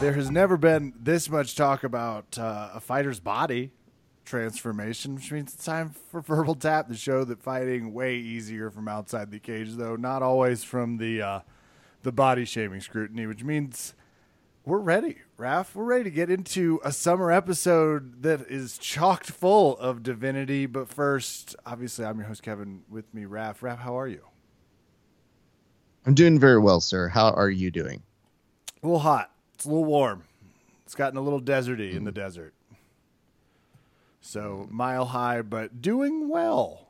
There has never been this much talk about uh, a fighter's body transformation, which means it's time for Verbal Tap, the show that fighting way easier from outside the cage, though not always from the uh, the body shaming scrutiny, which means we're ready, Raf. We're ready to get into a summer episode that is chocked full of divinity. But first, obviously, I'm your host Kevin. With me, Raf. Raf, how are you? I'm doing very well, sir. How are you doing? A little hot. It's a little warm. It's gotten a little deserty in the desert. So mile high, but doing well.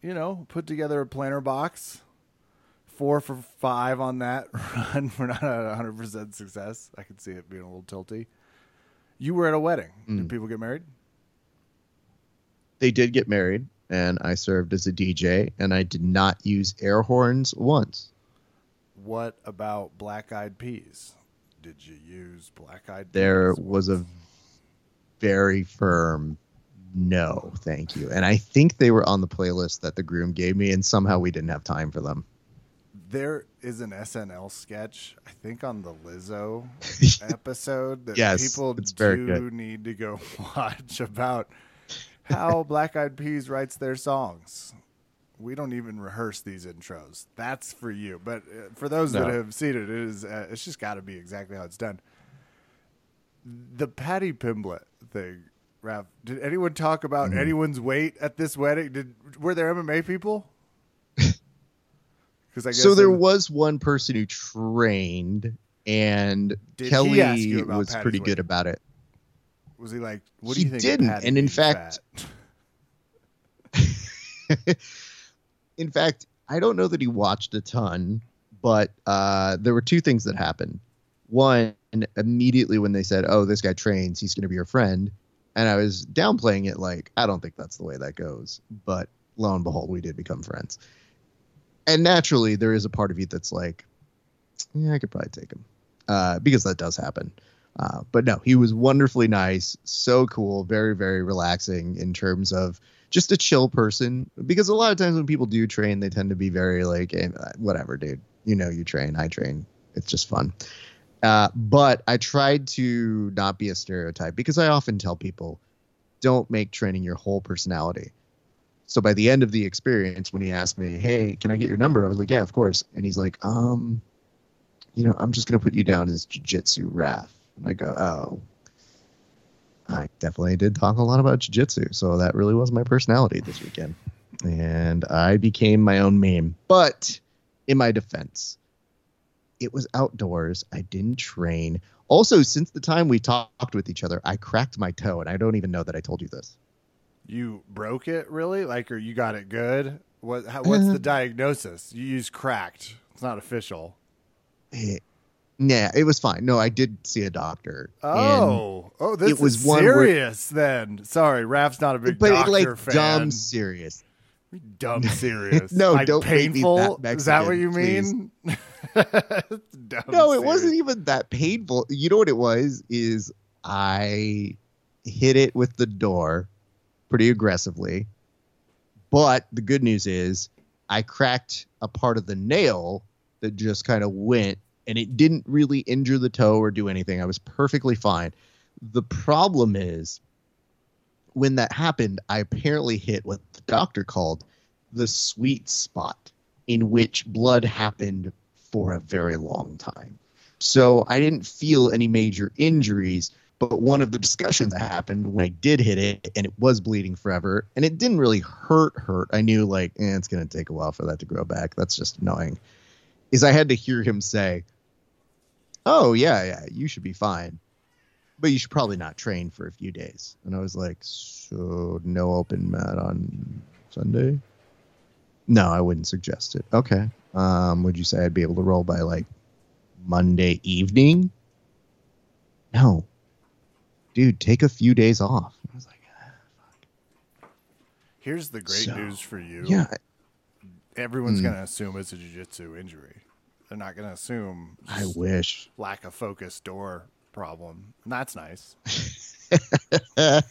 You know, put together a planter box. Four for five on that run. We're not at 100% success. I can see it being a little tilty. You were at a wedding. Mm. Did people get married? They did get married, and I served as a DJ, and I did not use air horns once. What about black eyed peas? Did you use black eyed there was a very firm no thank you. And i think they were on the playlist that the groom gave me and somehow we didn't have time for them. There is an snl sketch i think on the lizzo episode that yes, people do need to go watch about how black eyed peas writes their songs we don't even rehearse these intros. That's for you. But uh, for those no. that have seen it, it is uh, it's just got to be exactly how it's done. The Paddy Pimblett thing, Raf. Did anyone talk about mm-hmm. anyone's weight at this wedding? Did were there MMA people? Because I guess so. There was one person who trained, and Kelly was Paddy's pretty weight? good about it. Was he like? What he do you think? Didn't, and in fact. in fact, I don't know that he watched a ton, but uh, there were two things that happened. One, immediately when they said, "Oh, this guy trains, he's going to be your friend," and I was downplaying it, like, "I don't think that's the way that goes." But lo and behold, we did become friends. And naturally, there is a part of you that's like, "Yeah, I could probably take him," uh, because that does happen. Uh, but no, he was wonderfully nice, so cool, very, very relaxing in terms of just a chill person. Because a lot of times when people do train they tend to be very like hey, whatever dude. You know you train i train. It's just fun. Uh, but i tried to not be a stereotype because i often tell people don't make training your whole personality. So by the end of the experience when he asked me hey can i get your number? I was like yeah of course. And he's like um you know i'm just going to put you down as jiu-jitsu raf and i go oh I definitely did talk a lot about jiu-jitsu, so that really was my personality this weekend. And I became my own meme. But in my defense, it was outdoors. I didn't train. Also, since the time we talked with each other, I cracked my toe, and I don't even know that I told you this. You broke it, really? Like, or you got it good? What? How, what's uh, the diagnosis? You use cracked. It's not official. It, Nah, it was fine. No, I did see a doctor. Oh, oh, this it was is serious. Where, then, sorry, Raf's not a big but doctor like fan. dumb serious. Dumb serious. no, like don't painful. Mexican, is that what you mean? no, it wasn't even that painful. You know what it was? Is I hit it with the door pretty aggressively, but the good news is I cracked a part of the nail that just kind of went and it didn't really injure the toe or do anything. I was perfectly fine. The problem is when that happened, I apparently hit what the doctor called the sweet spot in which blood happened for a very long time. So I didn't feel any major injuries, but one of the discussions that happened when I did hit it and it was bleeding forever and it didn't really hurt hurt. I knew like, eh, it's going to take a while for that to grow back. That's just annoying. Is I had to hear him say, oh yeah, yeah, you should be fine, but you should probably not train for a few days. And I was like, so no open mat on Sunday? No, I wouldn't suggest it. Okay. Um, would you say I'd be able to roll by like Monday evening? No. Dude, take a few days off. I was like, ah, fuck. Here's the great so, news for you. Yeah. Everyone's mm. going to assume it's a jiu-jitsu injury. They're not going to assume. I wish lack of focus door problem. And that's nice. and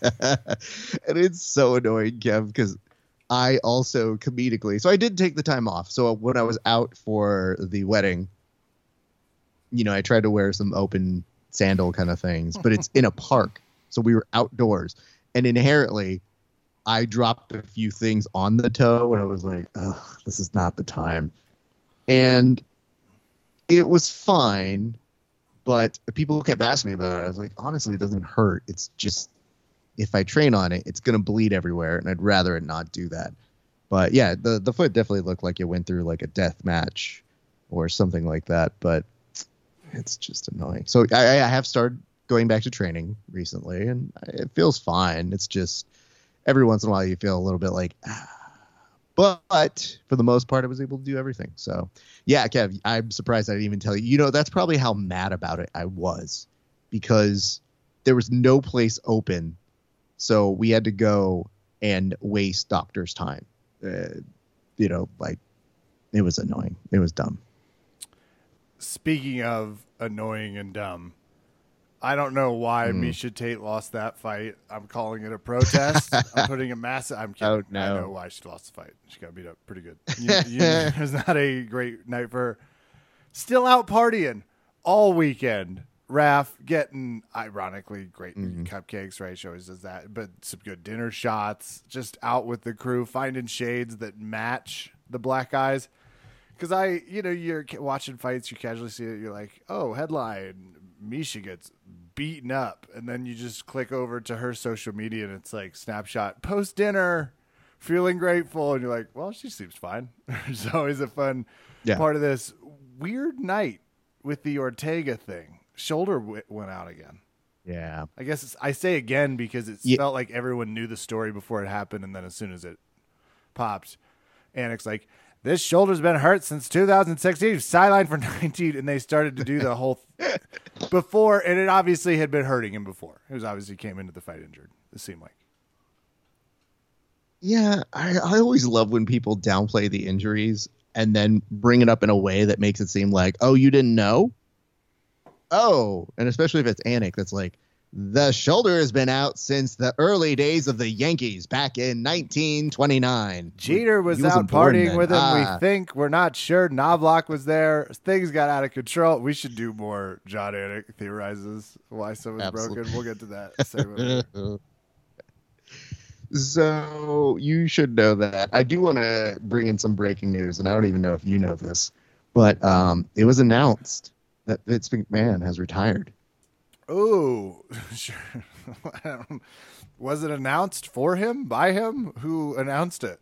it's so annoying, Kev, because I also comedically. So I did take the time off. So when I was out for the wedding, you know, I tried to wear some open sandal kind of things, but it's in a park. So we were outdoors. And inherently, I dropped a few things on the toe and I was like, oh, this is not the time. And it was fine, but people kept asking me about it. I was like, honestly, it doesn't hurt. It's just if I train on it, it's to bleed everywhere, and I'd rather it not do that. But yeah, the the foot definitely looked like it went through like a death match or something like that. But it's just annoying. So I, I have started going back to training recently, and it feels fine. It's just every once in a while you feel a little bit like. Ah. But for the most part, I was able to do everything. So, yeah, Kev, I'm surprised I didn't even tell you. You know, that's probably how mad about it I was because there was no place open. So we had to go and waste doctor's time uh, you know, like it was annoying. It was dumb. Speaking of annoying and dumb, I don't know why mm. Miesha Tate lost that fight. I'm calling it a protest. I'm putting a massive. I'm kidding. Oh, no. I know why she lost the fight. She got beat up pretty good. You, you, it was not a great night for her. Still out partying all weekend. Raph getting ironically great mm-hmm. cupcakes, right? She always does that, but some good dinner shots. Just out with the crew, finding shades that match the black eyes. Because I, you know, you're watching fights, you casually see it, you're like, oh, headline: Miesha gets beaten up, and then you just click over to her social media, and it's like snapshot post dinner, feeling grateful, and you're like, well, she seems fine. it's always a fun yeah. part of this weird night with the Ortega thing shoulder w- went out again. Yeah. I guess I say again because it yeah. felt like everyone knew the story before it happened, and then as soon as it popped, Anik's like, "This shoulder's been hurt since 2016. Sideline for 19," and they started to do the whole th- before, and it obviously had been hurting him before. It was obviously came into the fight injured. It seemed like. Yeah, I, I always love when people downplay the injuries and then bring it up in a way that makes it seem like, oh, you didn't know oh, and especially if it's Anik, that's like the shoulder has been out since the early days of the Yankees back in 1929. Jeter was out partying with him. Ah. We think we're not sure. Knoblauch was there. Things got out of control. We should do more. Jon Anik theorizes why someone's Absolutely. broken. We'll get to that. so you should know that. I do want to bring in some breaking news, and I don't even know if you know this, but um, it was announced that Vince McMahon has retired. Oh, sure. was it announced for him by him? Who announced it?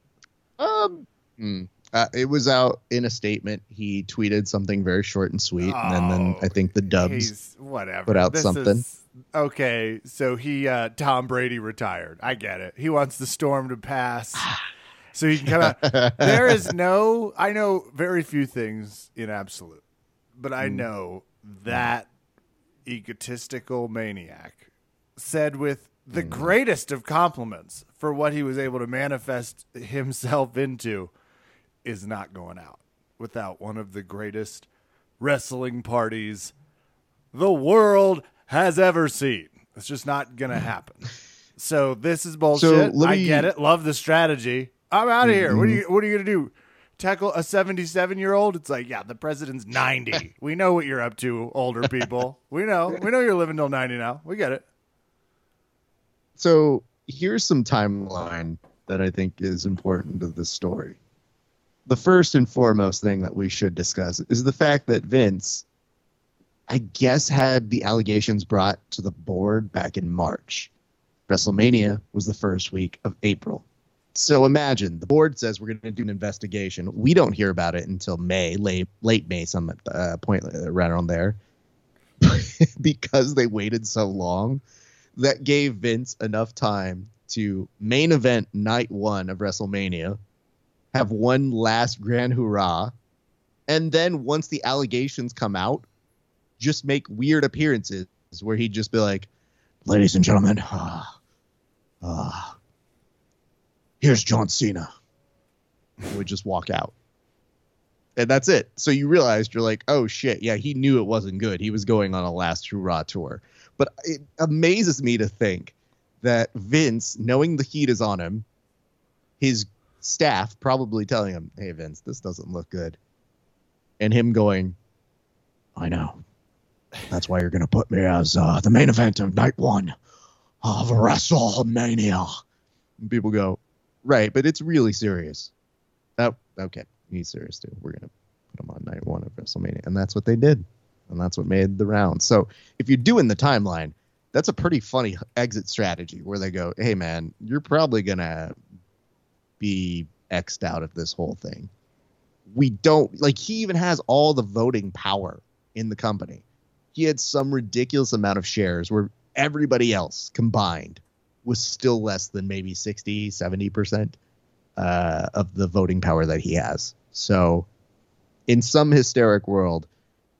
Um, hmm. uh, it was out in a statement. He tweeted something very short and sweet, oh, and then I think the Dubs whatever put out this something. Is, okay, so he uh, Tom Brady retired. I get it. He wants the storm to pass. so he can come out. there is no, I know very few things in absolute but I mm. know that egotistical maniac said with the mm. greatest of compliments for what he was able to manifest himself into is not going out without one of the greatest wrestling parties the world has ever seen. It's just not going to happen. So this is bullshit. So me... I get it. Love the strategy. I'm out of mm-hmm. here. What are you what are you going to do? Tackle a 77 year old it's like yeah the president's 90 we know what you're up to older people. We know. We know you're living till 90 now. We get it. So here's some timeline that i think is important to this story. The first and foremost thing that we should discuss is the fact that vince i guess had the allegations brought to the board back in march. Wrestlemania was the first week of april so imagine the board says we're going to do an investigation. We don't hear about it until May, late late May, some uh, point uh, right around there, because they waited so long. That gave Vince enough time to main event night one of WrestleMania, have one last grand hurrah, and then once the allegations come out, just make weird appearances where he'd just be like, "Ladies and gentlemen, ah, ah." Here's John Cena. And would just walk out. And that's it. So you realized you're like, oh shit, yeah, he knew it wasn't good. He was going on a last hurrah tour. But it amazes me to think that Vince, knowing the heat is on him, his staff probably telling him, hey, Vince, this doesn't look good. And him going, I know. That's why you're gonna put me as uh, the main event of night one of WrestleMania. And people go, right, but it's really serious. That okay, he's serious too. We're gonna put him on night one of WrestleMania, and that's what they did, and that's what made the round. So if you're doing the timeline, that's a pretty funny exit strategy where they go, hey man, you're probably gonna be xed out of this whole thing. We don't like he even has all the voting power in the company. He had some ridiculous amount of shares where everybody else combined was still less than maybe 60, 70% uh, of the voting power that he has. So, in some hysteric world,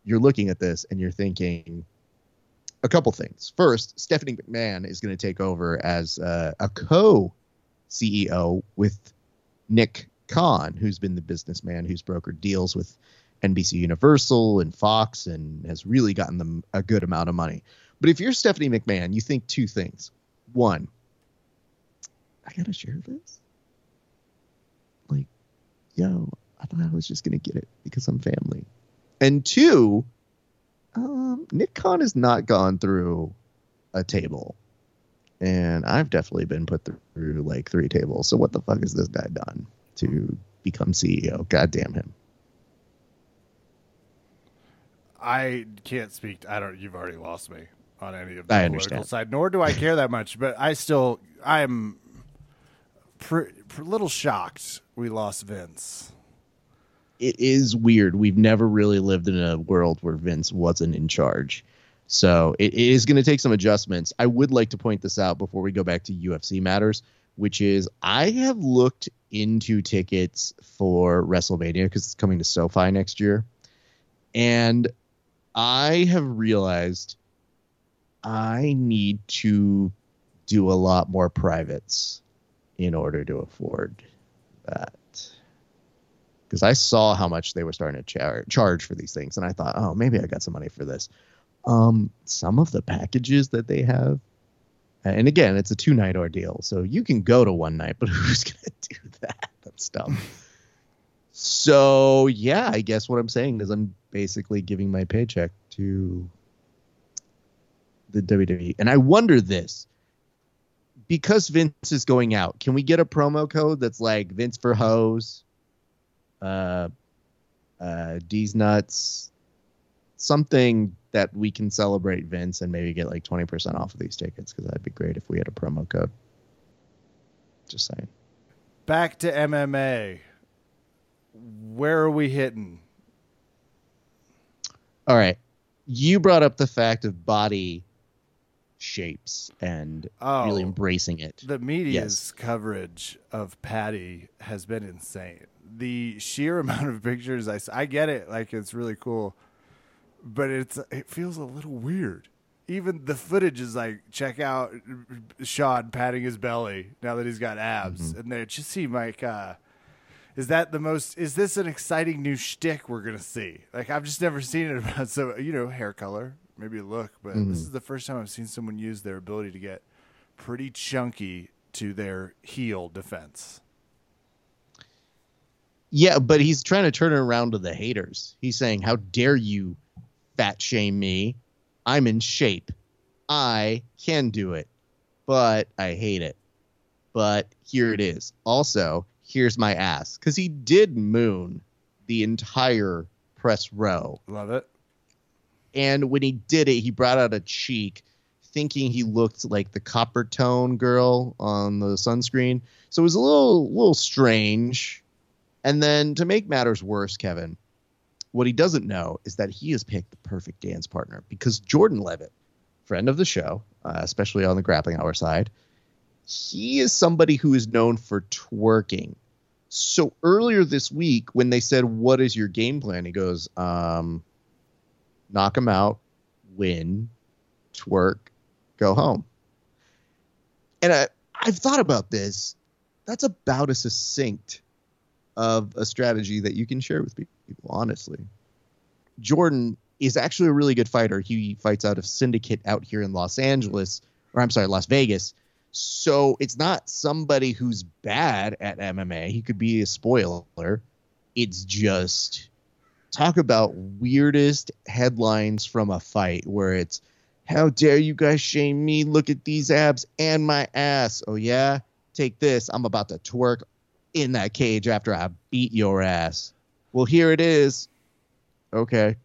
you're looking at this and you're thinking a couple things. First, Stephanie McMahon is going to take over as uh, a co CEO with Nick Khan, who's been the businessman who's brokered deals with NBC Universal and Fox and has really gotten them a good amount of money. But if you're Stephanie McMahon, you think two things. One, I gotta share this. Like, yo, I thought I was just gonna get it because I'm family. And two, um, Nick Khan has not gone through a table. And I've definitely been put through like three tables. So what the fuck has this guy done to become CEO? God damn him. I can't speak. I don't. You've already lost me on any of the I political understand. side. Nor do I care that much. But I still, I'm little shocked we lost Vince. It is weird. We've never really lived in a world where Vince wasn't in charge. So it, it is going to take some adjustments. I would like to point this out before we go back to UFC matters, which is I have looked into tickets for WrestleMania because it's coming to SoFi next year. And I have realized I need to do a lot more privates in order to afford that. Because I saw how much they were starting to char- charge for these things, and I thought, oh, maybe I got some money for this. Um, some of the packages that they have, and again, it's a two night ordeal, so you can go to one night, but who's gonna do that? That's dumb. So yeah, I guess what I'm saying is I'm basically giving my paycheck to the WWE. And I wonder this because Vince is going out, can we get a promo code that's like Vince for hose, uh, uh, D's nuts, something that we can celebrate Vince and maybe get like 20% off of these tickets because that'd be great if we had a promo code. Just saying. Back to MMA where are we hitting? All right. You brought up the fact of body shapes and oh, really embracing it. The media's yes. coverage of Paddy has been insane. The sheer amount of pictures I I get it, like it's really cool, but it's it feels a little weird. Even the footage is like check out Sean patting his belly now that he's got abs, mm-hmm. and they just seem like uh, is that the most? Is this an exciting new shtick we're gonna see? Like I've just never seen it about so you know hair color, maybe a look, but mm-hmm. this is the first time I've seen someone use their ability to get pretty chunky to their heel defense. Yeah, but he's trying to turn it around to the haters. He's saying, "How dare you fat shame me? I'm in shape. I can do it, but I hate it. But here it is. Also, here's my ass because he did moon the entire press row. Love it. And when he did it, he brought out a cheek, thinking he looked like the Coppertone girl on the sunscreen. So it was a little, little strange. And then to make matters worse, Kevin, what he doesn't know is that he has picked the perfect dance partner because Jordan Levitt, friend of the show, uh, especially on the grappling hour side, he is somebody who is known for twerking. So earlier this week, when they said, "What is your game plan?" he goes, um, "Knock him out, win, twerk, go home." And I, I've thought about this. That's about as succinct of a strategy that you can share with people. Honestly, Jordan is actually a really good fighter. He fights out of Syndicate out here in Los Angeles, or I'm sorry, Las Vegas. So it's not somebody who's bad at MMA. He could be a spoiler. It's just talk about weirdest headlines from a fight where it's how dare you guys shame me? Look at these abs and my ass. Oh yeah? Take this. I'm about to twerk in that cage after i beat your ass. Well here it is. Okay.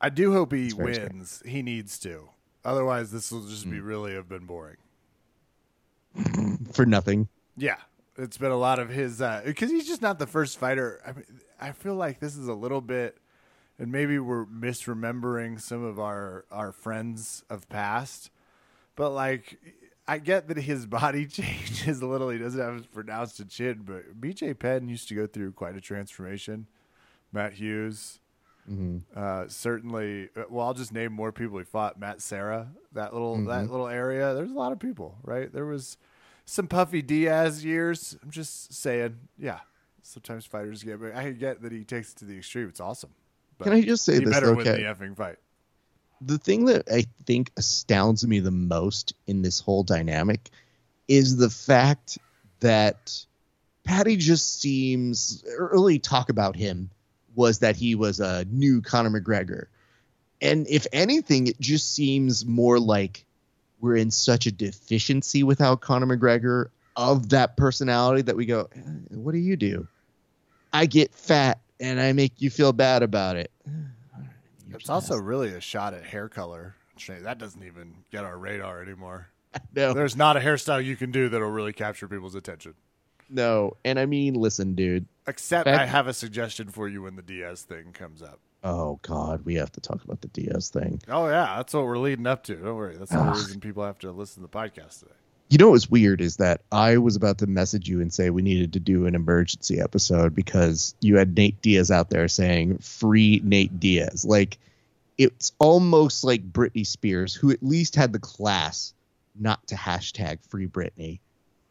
I do hope he wins. He needs to. Otherwise this will just mm. be really have been boring. For nothing. Yeah. It's been a lot of his because uh, he's just not the first fighter. I mean I feel like this is a little bit, and maybe we're misremembering some of our our friends of past, but like. I get that his body changes a little. He doesn't have as pronounced a chin, but BJ Penn used to go through quite a transformation. Matt Hughes, Mm-hmm. Uh, certainly, uh, well, I'll just name more people he fought. Matt Serra, that little mm-hmm. that little area. There's a lot of people, right? There was some Puffy Diaz years. I'm just saying, yeah, sometimes fighters get. But I get that he takes it to the extreme. It's awesome. Can I just say he this? Better okay. win the effing fight. The thing that I think astounds me the most in this whole dynamic is the fact that Paddy just seems early talk about him was that he was a new Conor McGregor. And if anything, it just seems more like we're in such a deficiency without Conor McGregor of that personality that we go, eh, what do you do? I get fat and I make you feel bad about it. It's also really a shot at hair color. That doesn't even get our radar anymore. No. There's not a hairstyle you can do that'll really capture people's attention. No. And I mean, listen, dude. Except I have a suggestion for you when the Diaz thing comes up. Oh God, we have to talk about the Diaz thing. Oh yeah, that's what we're leading up to. Don't worry. That's the reason people have to listen to the podcast today. You know what's weird is that I was about to message you and say we needed to do an emergency episode because you had Nate Diaz out there saying free Nate Diaz. Like it's almost like Britney Spears, who at least had the class not to hashtag free Britney.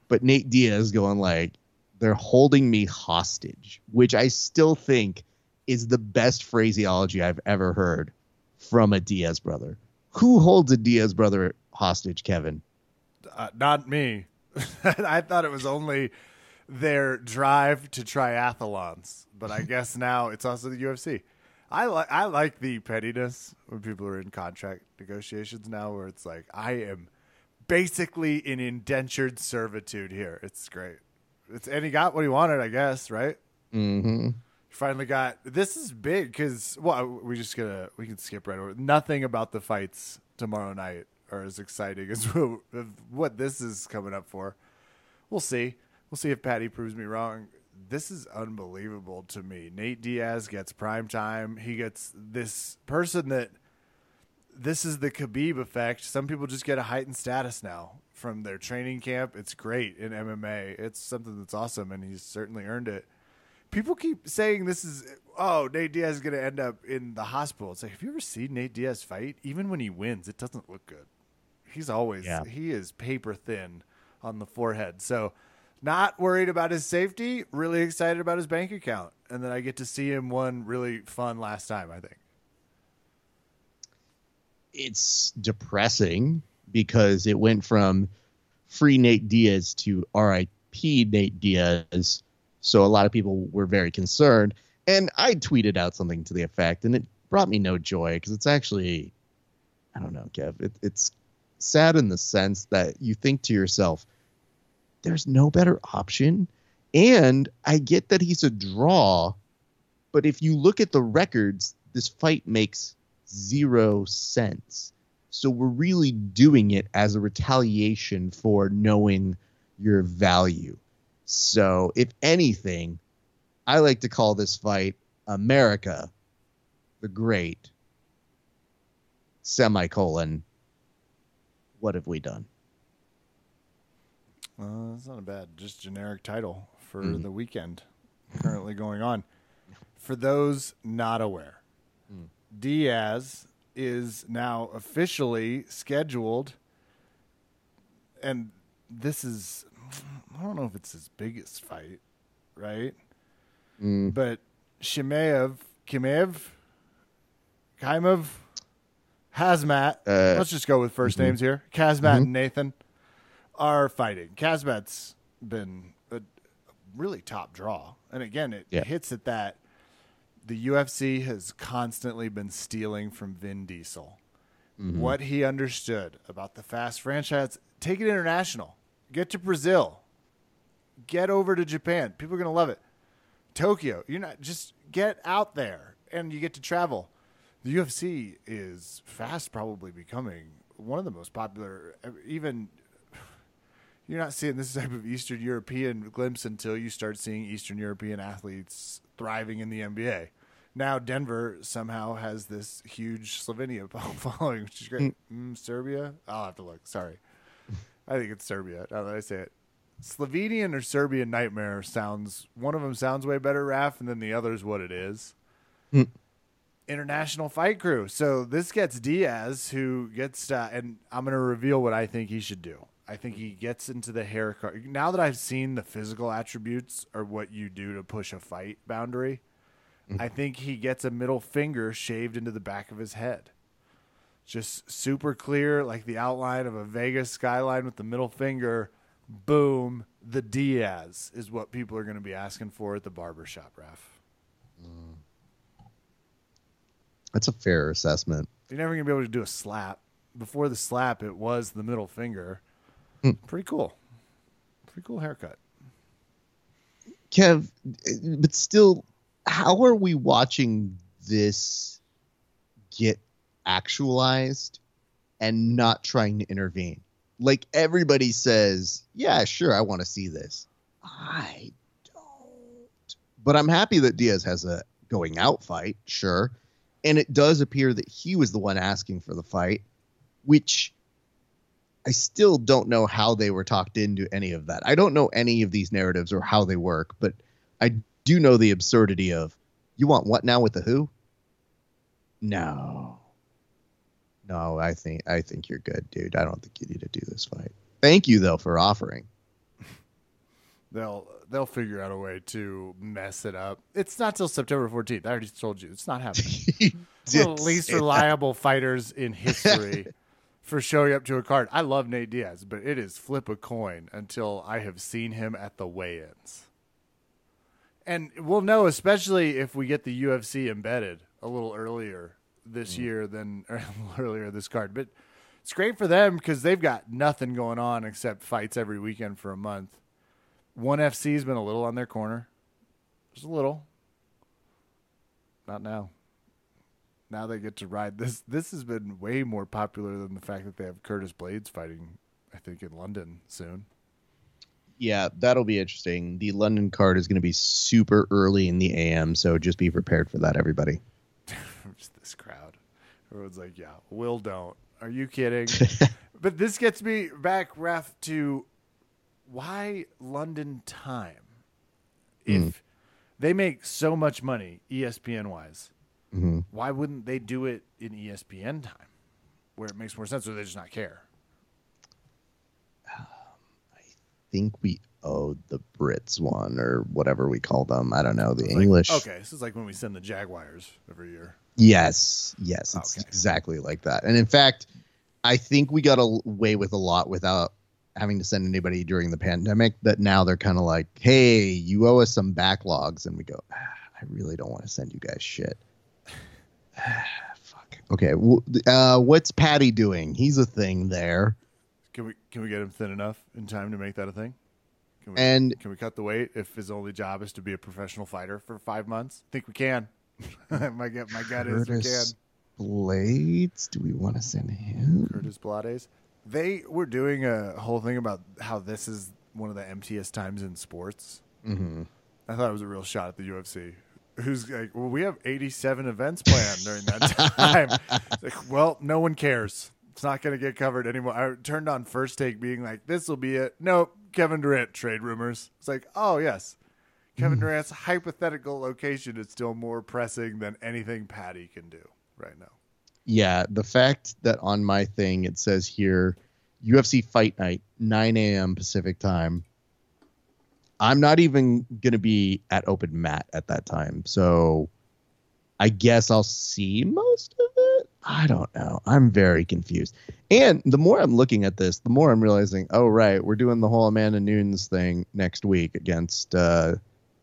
But Nate Diaz going like, they're holding me hostage, which I still think is the best phraseology I've ever heard from a Diaz brother. Who holds a Diaz brother hostage, Kevin? Uh, not me. I thought it was only their drive to triathlons, but I guess now it's also the UFC. I like I like the pettiness when people are in contract negotiations now, where it's like I am basically in indentured servitude here. It's great. It's and he got what he wanted, I guess, right? Mm-hmm. Finally got this is big because well, we just gonna we can skip right over nothing about the fights tomorrow night are as exciting as what this is coming up for. We'll see. We'll see if Paddy proves me wrong. This is unbelievable to me. Nate Diaz gets prime time. He gets this person that this is the Khabib effect. Some people just get a heightened status now from their training camp. It's great in MMA. It's something that's awesome, and he's certainly earned it. People keep saying this is oh Nate Diaz is going to end up in the hospital. It's like have you ever seen Nate Diaz fight? Even when he wins, it doesn't look good. He's always yeah. he is paper thin on the forehead. So not worried about his safety, really excited about his bank account. And then I get to see him one really fun last time, I think. It's depressing because it went from free Nate Diaz to RIP Nate Diaz. So a lot of people were very concerned. And I tweeted out something to the effect, and it brought me no joy because it's actually, I don't know, Kev. It, it's sad in the sense that you think to yourself, there's no better option. And I get that he's a draw, but if you look at the records, this fight makes zero sense. So we're really doing it as a retaliation for knowing your value. So if anything, I like to call this fight America the Great semicolon what have we done? Uh, that's not a bad, just generic title for mm. the weekend currently going on. For those not aware, mm. Diaz is now officially scheduled, and this is, I don't know if it's his biggest fight, right? Mm. But Shimev, Kimev, Kaimov, Hazmat, uh, let's just go with 1st mm-hmm. names here. Kazmat mm-hmm. and Nathan are fighting. Kazmat's been a really top draw. And again, it yeah. hits at that the UFC has constantly been stealing from Vin Diesel. Mm-hmm. What he understood about the fast franchise, take it international. Get to Brazil. Get over to Japan. People are going to love it. Tokyo. You're not just get out there and you get to travel. The UFC is fast probably becoming one of the most popular even you're not seeing this type of Eastern European glimpse until you start seeing Eastern European athletes thriving in the NBA. Now Denver somehow has this huge Slovenia following, which is great. Mm. Mm, Serbia, I'll have to look. Sorry, I think it's Serbia. Now that I say it, Slovenian or Serbian nightmare sounds. One of them sounds way better, Raf, and then the other is what it is. Mm. International Fight Crew. So this gets Diaz, who gets, uh, and I'm going to reveal what I think he should do. I think he gets into the hair haircut. Now that I've seen the physical attributes or what you do to push a fight boundary, mm-hmm. I think he gets a middle finger shaved into the back of his head. Just super clear, like the outline of a Vegas skyline with the middle finger. Boom, the Diaz is what people are going to be asking for at the barbershop, Raf. Mm. That's a fair assessment. You're never going to be able to do a slap. Before the slap, it was the middle finger Mm. Pretty cool. Pretty cool haircut. Kev, but still, how are we watching this get actualized and not trying to intervene? Like everybody says, yeah, sure, I want to see this. I don't. But I'm happy that Diaz has a going out fight, sure. And it does appear that he was the one asking for the fight, which I still don't know how they were talked into any of that. I don't know any of these narratives or how they work, but I do know the absurdity of you want what now with the who? No. No, I think I think you're good, dude. I don't think you need to do this fight. Thank you though for offering. They'll they'll figure out a way to mess it up. It's not till September 14th. I already told you it's not happening. the least reliable that. fighters in history for showing up to a card. I love Nate Diaz, but it is flip a coin until I have seen him at the weigh-ins. And we'll know, especially if we get the UFC embedded a little earlier this mm. year than or earlier this card. But it's great for them because they've got nothing going on except fights every weekend for a month. One FC's been a little on their corner, just a little. Not now now they get to ride this. This has been way more popular than the fact that they have Curtis Blaydes fighting. I think in London soon. Yeah, that'll be interesting. The London card is going to be super early in the AM, so just be prepared for that, everybody. just this crowd. Everyone's like, "Yeah, Will don't." Are you kidding? but this gets me back, Raf, to why London time? If mm. they make so much money, ESPN wise, Mm-hmm. Why wouldn't they do it in ESPN time, where it makes more sense, or they just not care? Um, I think we owed the Brits one or whatever we call them. I don't know the English. Like, okay, this is like when we send the Jaguars every year. Yes, yes, it's okay. exactly like that. And in fact, I think we got away with a lot without having to send anybody during the pandemic. That now they're kind of like, "Hey, you owe us some backlogs," and we go, ah, "I really don't want to send you guys shit." Fuck. Okay. Uh, what's Paddy doing? He's a thing there. Can we can we get him thin enough in time to make that a thing? Can we, and can we cut the weight if his only job is to be a professional fighter for five months? I think we can. my gut, my gut is we can. Blaydes? Do we want to send him? Curtis Blaydes. They were doing a whole thing about how this is one of the emptiest times in sports. Mm-hmm. I thought it was a real shot at the UFC who's like, well, we have 87 events planned during that time. like, well, no one cares. It's not going to get covered anymore. I turned on first take being like, this will be it. Nope. Kevin Durant trade rumors. It's like, oh, yes. Kevin mm. Durant's hypothetical location is still more pressing than anything Paddy can do right now. Yeah. The fact that on my thing it says here UFC fight night, 9 a.m. Pacific time I'm not even going to be at open mat at that time. So I guess I'll see most of it. I don't know. I'm very confused. And the more I'm looking at this, the more I'm realizing, oh, right, we're doing the whole Amanda Nunes thing next week against uh,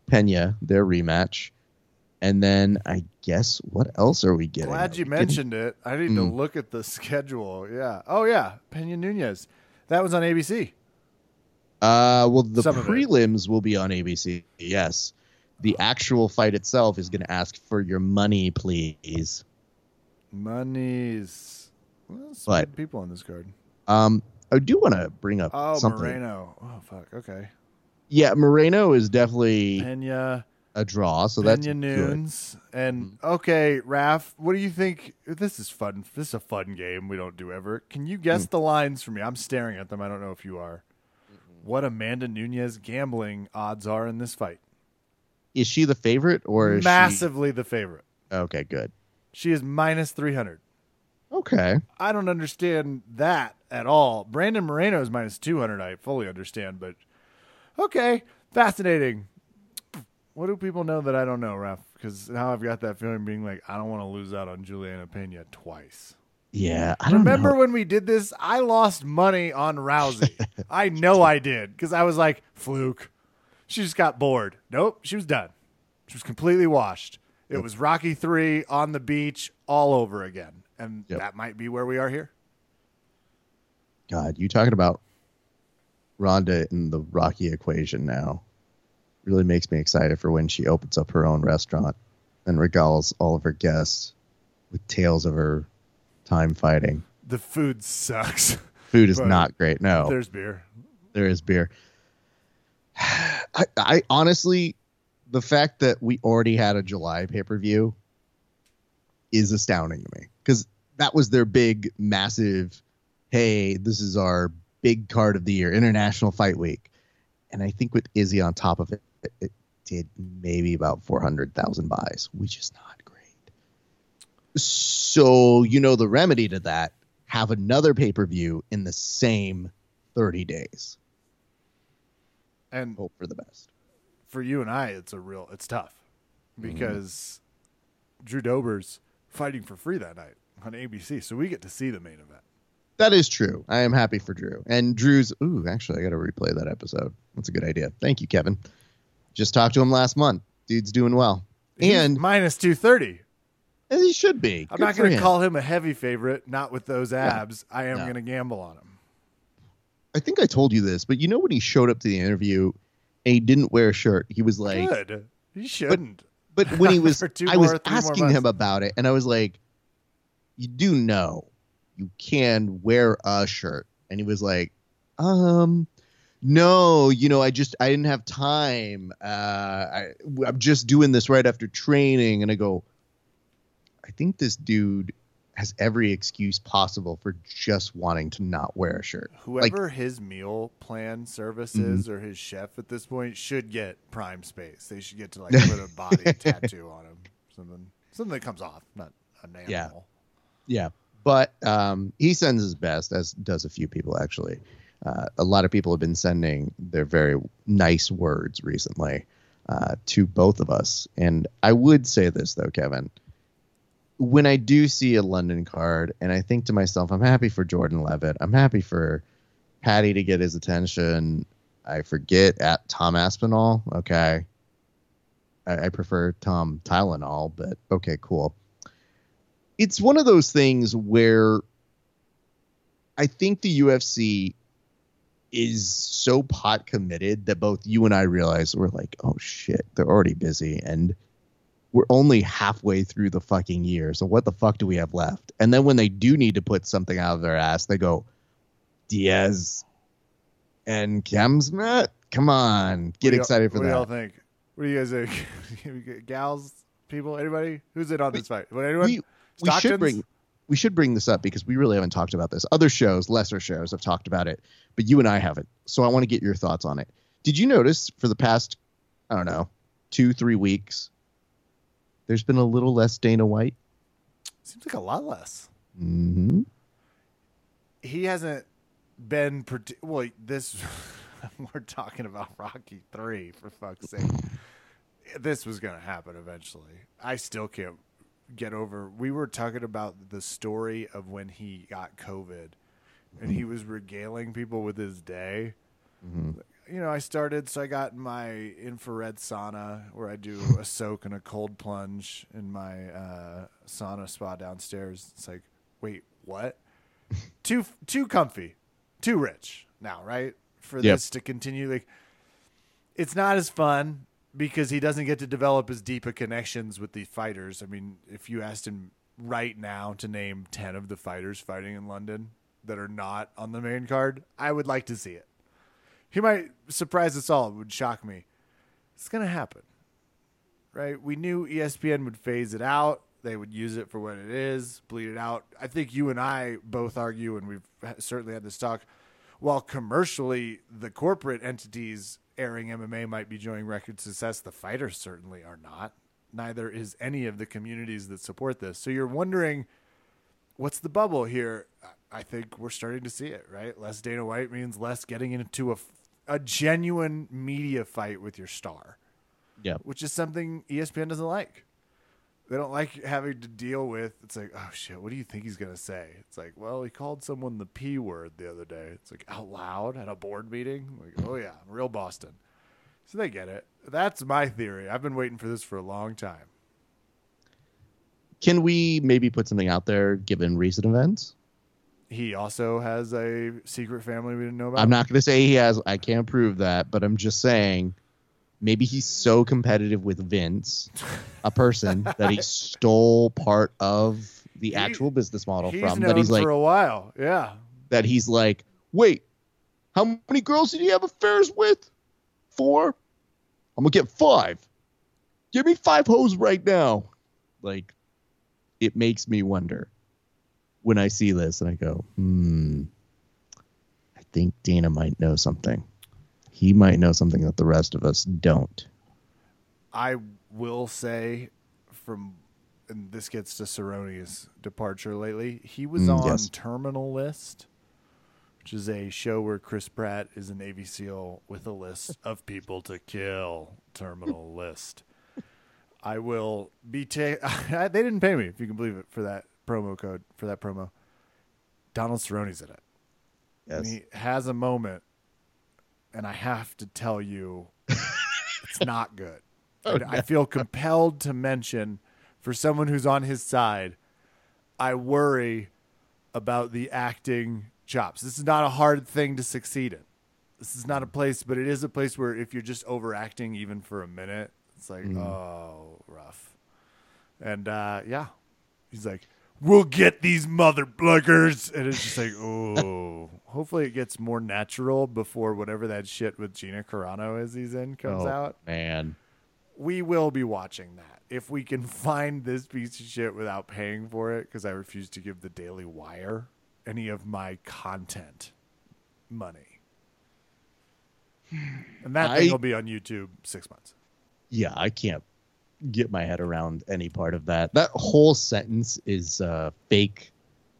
Pena, their rematch. And then I guess what else are we getting? Glad you mentioned it. I need mm. to look at the schedule. Yeah. Oh yeah, Pena Nunes. That was on ABC. Uh, well, the Some prelims will be on ABC. Yes, the actual fight itself is going to ask for your money, please. Monies. Well, but people on this card. Um, I do want to bring up oh something. Moreno. Oh fuck. Okay. Yeah, Moreno is definitely Pena a draw, so that's Nunes. Good. And mm-hmm. okay, Raf, what do you think? This is fun. This is a fun game we don't do ever. Can you guess mm. the lines for me? I'm staring at them. I don't know if you are. Mm-hmm. What Amanda Nunes gambling odds are in this fight? Is she the favorite or massively she... the favorite? Okay, good. She is minus three hundred. Okay. I don't understand that at all. Brandon Moreno is minus two hundred. I fully understand, but okay, fascinating. What do people know that I don't know, Raf? Because now I've got that feeling being like, I don't want to lose out on Juliana Pena twice. Yeah, I remember know. when we did this. I lost money on Rousey. I know I did because I was like, fluke. She just got bored. Nope, she was done. She was completely washed. It yep. was Rocky three on the beach all over again, and yep. that might be where we are here. God, you talking about Ronda in the Rocky equation now? Really makes me excited for when she opens up her own restaurant and regales all of her guests with tales of her time fighting. The food sucks. Food is not great. No. There's beer. There is beer. I, I honestly, the fact that we already had a July pay per view is astounding to me because that was their big, massive, hey, this is our big card of the year, International Fight Week. And I think with Izzy on top of it, it did maybe about 400,000 buys, which is not great. So, you know, the remedy to that have another pay per view in the same 30 days. And hope for the best. For you and I, it's a real, it's tough because mm-hmm. Drew Dober's fighting for free that night on ABC. So we get to see the main event. That is true. I am happy for Drew. And Drew's, ooh, actually, I got to replay that episode. That's a good idea. Thank you, Kevin. Just talked to him last month. Dude's doing well. He's and minus 230. As he should be. I'm Good not going to call him a heavy favorite, not with those abs. I am no. going to gamble on him. I think I told you this, but you know when he showed up to the interview and he didn't wear a shirt, he was like, Good. He shouldn't. But, but when he was, I was asking him about it, and I was like, You do know you can wear a shirt. And he was like, Um, no, you know, I just I didn't have time. Uh, I, I'm just doing this right after training, and I go, I think this dude has every excuse possible for just wanting to not wear a shirt. Whoever like, his meal plan services mm-hmm. or his chef at this point should get prime space. They should get to like put a body tattoo on him, something something that comes off, not an animal. Yeah, yeah. But um, he sends his best, as does a few people actually uh, a lot of people have been sending their very nice words recently uh, to both of us. And I would say this though, Kevin. When I do see a London card, and I think to myself, I'm happy for Jordan Levitt. I'm happy for Paddy to get his attention. I forget at Tom Aspinall. Okay. I, I prefer Tom Tylenol, but okay, cool. It's one of those things where I think the UFC is so pot committed that both you and I realize we're like, oh shit, they're already busy and we're only halfway through the fucking year. So what the fuck do we have left? And then when they do need to put something out of their ass, they go Diaz and Khamzat. Come on, get excited for what that. What do y'all think? What do you guys think? Gals, people, anybody? Who's in on this fight? What, anyone? We, we should bring we should bring this up because we really haven't talked about this. Other shows, lesser shows, have talked about it, but you and I haven't. So I want to get your thoughts on it. Did you notice for the past, I don't know, two, three weeks, there's been a little less Dana White? Seems like a lot less. Mm-hmm. He hasn't been, well, this, we're talking about Rocky 3, for fuck's sake. this was going to happen eventually. I still can't get over. We were talking about the story of when he got COVID, and he was regaling people with his day. Mm-hmm. you know, I started, so I got my infrared sauna where I do a soak and a cold plunge in my uh, sauna spa downstairs. It's like, wait, what? too too comfy, too rich now, right? For yep. this to continue, like, it's not as fun because he doesn't get to develop as deep a connections with the fighters. I mean, if you asked him right now to name ten of the fighters fighting in London that are not on the main card, I would like to see it. He might surprise us all. It would shock me. It's going to happen. Right? We knew ESPN would phase it out. They would use it for what it is, bleed it out. I think you and I both argue, and we've certainly had this talk. While commercially, the corporate entities airing MMA might be enjoying record success, the fighters certainly are not. Neither is any of the communities that support this. So you're wondering, what's the bubble here? I think we're starting to see it, right? Less Dana White means less getting into a a genuine media fight with your star. Yeah. Which is something ESPN doesn't like. They don't like having to deal with it's like, oh shit, what do you think he's gonna say? It's like, well, he called someone the P word the other day. It's like out loud at a board meeting. Like, oh yeah, real Boston. So they get it. That's my theory. I've been waiting for this for a long time. Can we maybe put something out there given recent events? he also has a secret family we didn't know about. I'm not going to say he has. I can't prove that, but I'm just saying maybe he's so competitive with Vince, a person that he stole part of the he, actual business model from. That he's like for a while, yeah. That he's like, wait, how many girls did he have affairs with? Four. I'm gonna get five. Give me five hoes right now. Like, it makes me wonder when I see this and I go, hmm, I think Dana might know something. He might know something that the rest of us don't. I will say, from and this gets to Cerrone's departure lately. He was mm, on yes. Terminal List, which is a show where Chris Pratt is a Navy SEAL with a list of people to kill. Terminal List. I will be. Ta- they didn't pay me, if you can believe it, for that promo code for that promo. Donald Cerrone's in it. Yes. And he has a moment, and I have to tell you, it's not good. oh, no. I feel compelled to mention, for someone who's on his side, I worry about the acting chops. This is not a hard thing to succeed in. This is not a place, but it is a place where if you're just overacting even for a minute, it's like, mm. oh, rough. And uh, yeah, he's like, we'll get these mother pluckers. And it's just like, oh. Hopefully it gets more natural before whatever that shit with Gina Carano is he's in comes oh, out. Man. We will be watching that. If we can find this piece of shit without paying for it, because I refuse to give the Daily Wire any of my content money. And that I, thing will be on YouTube six months. Yeah, I can't get my head around any part of that. That whole sentence is a fake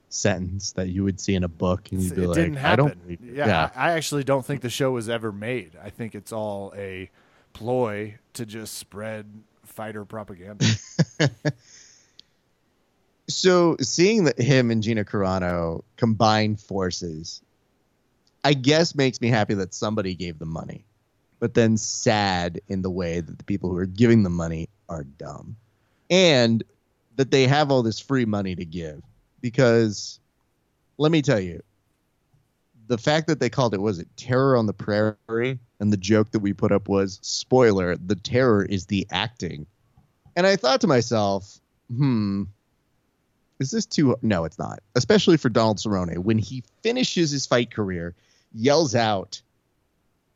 sentence that you would see in a book, and you'd be it like, didn't happen. "I don't." Yeah, yeah, I actually don't think the show was ever made. I think it's all a ploy to just spread fighter propaganda. so, seeing that him and Gina Carano combine forces, I guess makes me happy that somebody gave them money but then sad in the way that the people who are giving the money are dumb. And that they have all this free money to give. Because let me tell you the fact that they called it was it terror on the prairie? And the joke that we put up was spoiler the terror is the acting. And i thought to myself hmm is this too no it's not. Especially for donald cerrone. When he finishes his fight career yells out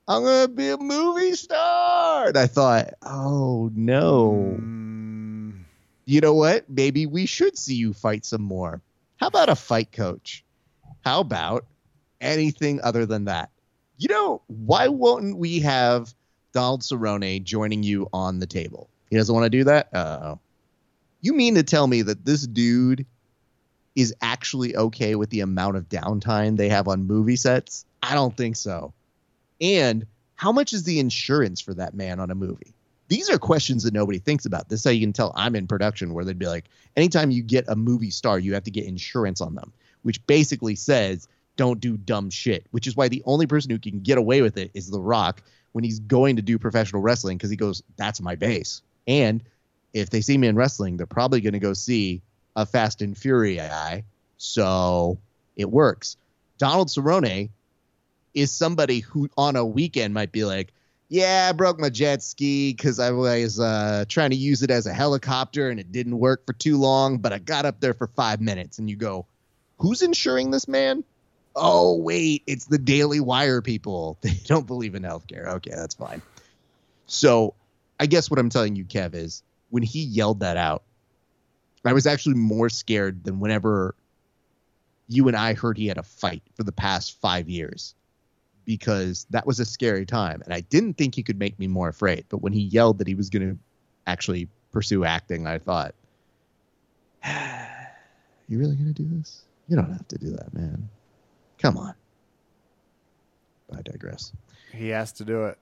I'm gonna be a movie star. And I thought, oh no. Mm. You know what? Maybe we should see you fight some more. How about a fight coach? How about anything other than that? You know, why won't we have Donald Cerrone joining you on the table? He doesn't want to do that? Uh oh. You mean to tell me that this dude is actually okay with the amount of downtime they have on movie sets? I don't think so. And how much is the insurance for that man on a movie? These are questions that nobody thinks about. This is how you can tell I'm in production, where they'd be like, anytime you get a movie star, you have to get insurance on them, which basically says don't do dumb shit, which is why the only person who can get away with it is The Rock when he's going to do professional wrestling because he goes, that's my base. And if they see me in wrestling, they're probably going to go see a Fast and Fury guy. So it works. Donald Cerrone is somebody who on a weekend might be like, yeah, I broke my jet ski because I was uh, trying to use it as a helicopter and it didn't work for too long, but I got up there for five minutes. And you go, who's insuring this man? Oh, wait, it's the Daily Wire people. They don't believe in healthcare. Okay, that's fine. So I guess what I'm telling you, Kev, is when he yelled that out, I was actually more scared than whenever you and I heard he had a fight for the past five years because that was a scary time. And I didn't think he could make me more afraid. But when he yelled that he was going to actually pursue acting, I thought, you really going to do this? You don't have to do that, man. Come on. I digress. He has to do it.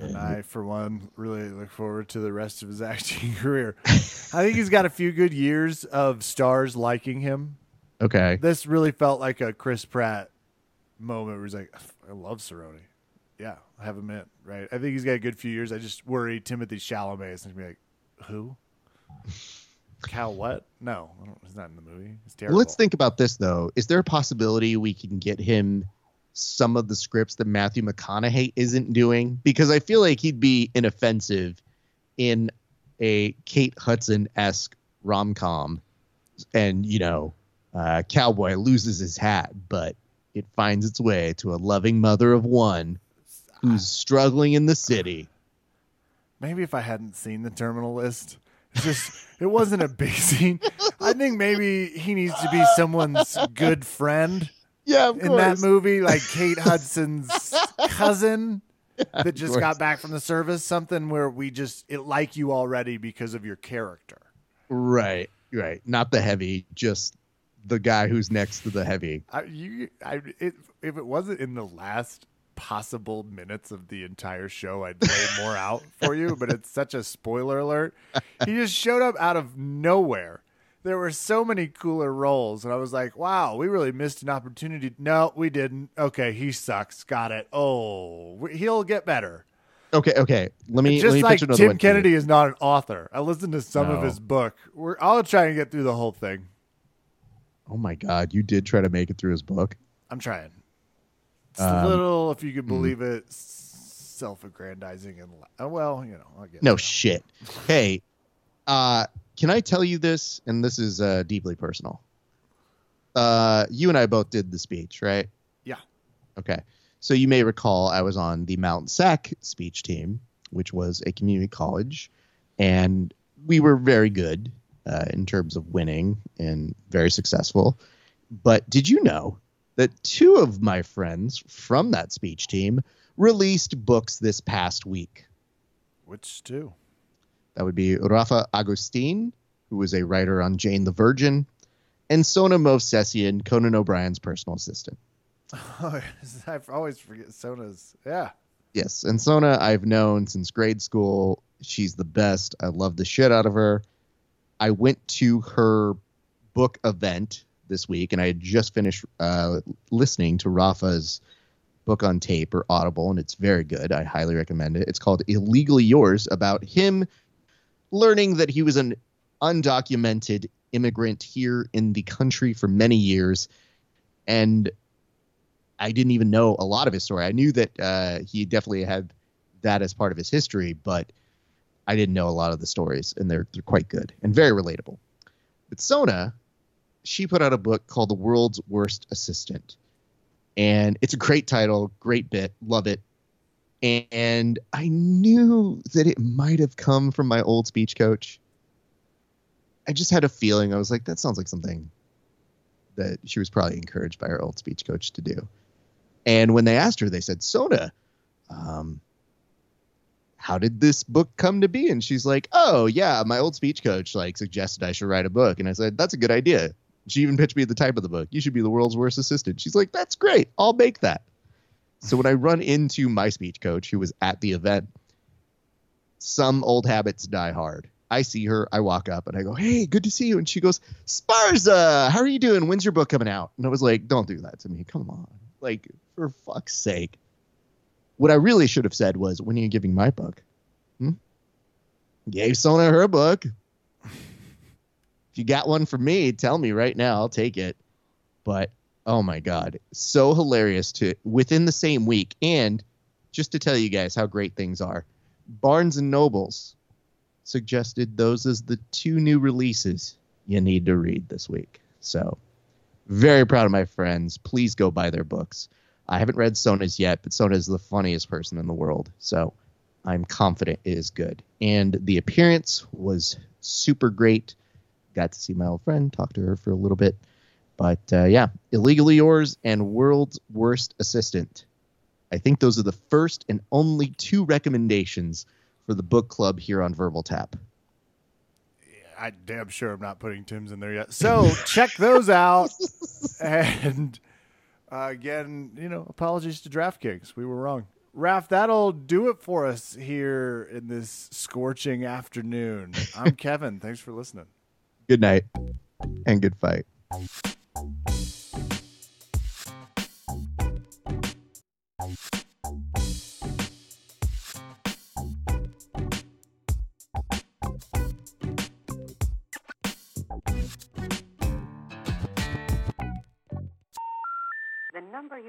And I, for one, really look forward to the rest of his acting career. I think he's got a few good years of stars liking him. Okay. This really felt like a Chris Pratt moment where he's like, I love Cerrone. Yeah, I have him in, right? I think he's got a good few years. I just worry Timothy Chalamet is going to be like, who? Cal what? No, he's not in the movie. It's terrible. Let's think about this, though. Is there a possibility we can get him some of the scripts that Matthew McConaughey isn't doing? Because I feel like he'd be inoffensive in a Kate Hudson esque rom com. And, you know, uh, Cowboy loses his hat, but it finds its way to a loving mother of one who's struggling in the city. Maybe if I hadn't seen the terminal list, it's just it wasn't a big scene. I think maybe he needs to be someone's good friend. Yeah, in course. that movie, like Kate Hudson's cousin yeah, that just got back from the service. Something where we just it like you already because of your character. Right, right. Not the heavy, just the guy who's next to the heavy. I, you, I, it, if it wasn't in the last possible minutes of the entire show, I'd lay more out for you. But it's such a spoiler alert. He just showed up out of nowhere. There were so many cooler roles, and I was like, "Wow, we really missed an opportunity." No, we didn't. Okay, he sucks. Got it. Oh, he'll get better. Okay, okay. Let me just let me like Tim Kennedy is not an author. I listened to some no. of his book. We're, I'll try and get through the whole thing. Oh my God, you did try to make it through his book. I'm trying. It's um, a little, if you could hmm. believe mm. it, self-aggrandizing and oh, well, you know, I'll get no shit. hey, uh, can I tell you this? And this is uh, deeply personal. Uh, you and I both did the speech, right? Yeah. Okay. So you may recall I was on the Mount SAC speech team, which was a community college, and we were very good uh, in terms of winning and very successful. But did you know that two of my friends from that speech team released books this past week? Which two? That would be Rafa Agustin, who was a writer on Jane the Virgin, and Sona Movsesian, Conan O'Brien's personal assistant. Oh, I always forget Sona's. Yeah. Yes, and Sona I've known since grade school. She's the best. I love the shit out of her. I went to her book event this week, and I had just finished uh, listening to Rafa's book on tape or Audible, and it's very good. I highly recommend it. It's called Illegally Yours, about him learning that he was an undocumented immigrant here in the country for many years, and I didn't even know a lot of his story. I knew that uh, he definitely had that as part of his history, but I didn't know a lot of the stories, and they're they're quite good and very relatable. But Sona, she put out a book called The World's Worst Assistant, and it's a great title, great bit, love it. And I knew that it might have come from my old speech coach. I just had a feeling. I was like, that sounds like something that she was probably encouraged by her old speech coach to do. And when they asked her, they said, Sona, um, how did this book come to be? And she's like, oh yeah, my old speech coach like suggested I should write a book. And I said, that's a good idea. She even pitched me the type of the book. You should be the world's worst assistant. She's like, that's great. I'll make that. So when I run into my speech coach who was at the event, some old habits die hard. I see her. I walk up and I go, "Hey, good to see you." And she goes, "Sparza, how are you doing? When's your book coming out?" And I was like, "Don't do that to me. Come on, like for fuck's sake." What I really should have said was, "When are you giving my book?" Hmm? Gave Sona her book. if you got one for me, tell me right now. I'll take it. But oh my god, so hilarious to within the same week. And just to tell you guys how great things are, Barnes and Nobles suggested those as the two new releases you need to read this week. So, very proud of my friends. Please go buy their books. I haven't read Sona's yet, but Sona is the funniest person in the world. So, I'm confident it is good. And the appearance was super great. Got to see my old friend, talk to her for a little bit. But uh, yeah, Illegally Yours and World's Worst Assistant. I think those are the first and only two recommendations for the book club here on Verbal Tap. I damn sure I'm not putting Tim's in there yet. So check those out. and uh, again, you know, apologies to DraftKings. We were wrong. Raf, that'll do it for us here in this scorching afternoon. I'm Kevin. Thanks for listening. Good night and good fight.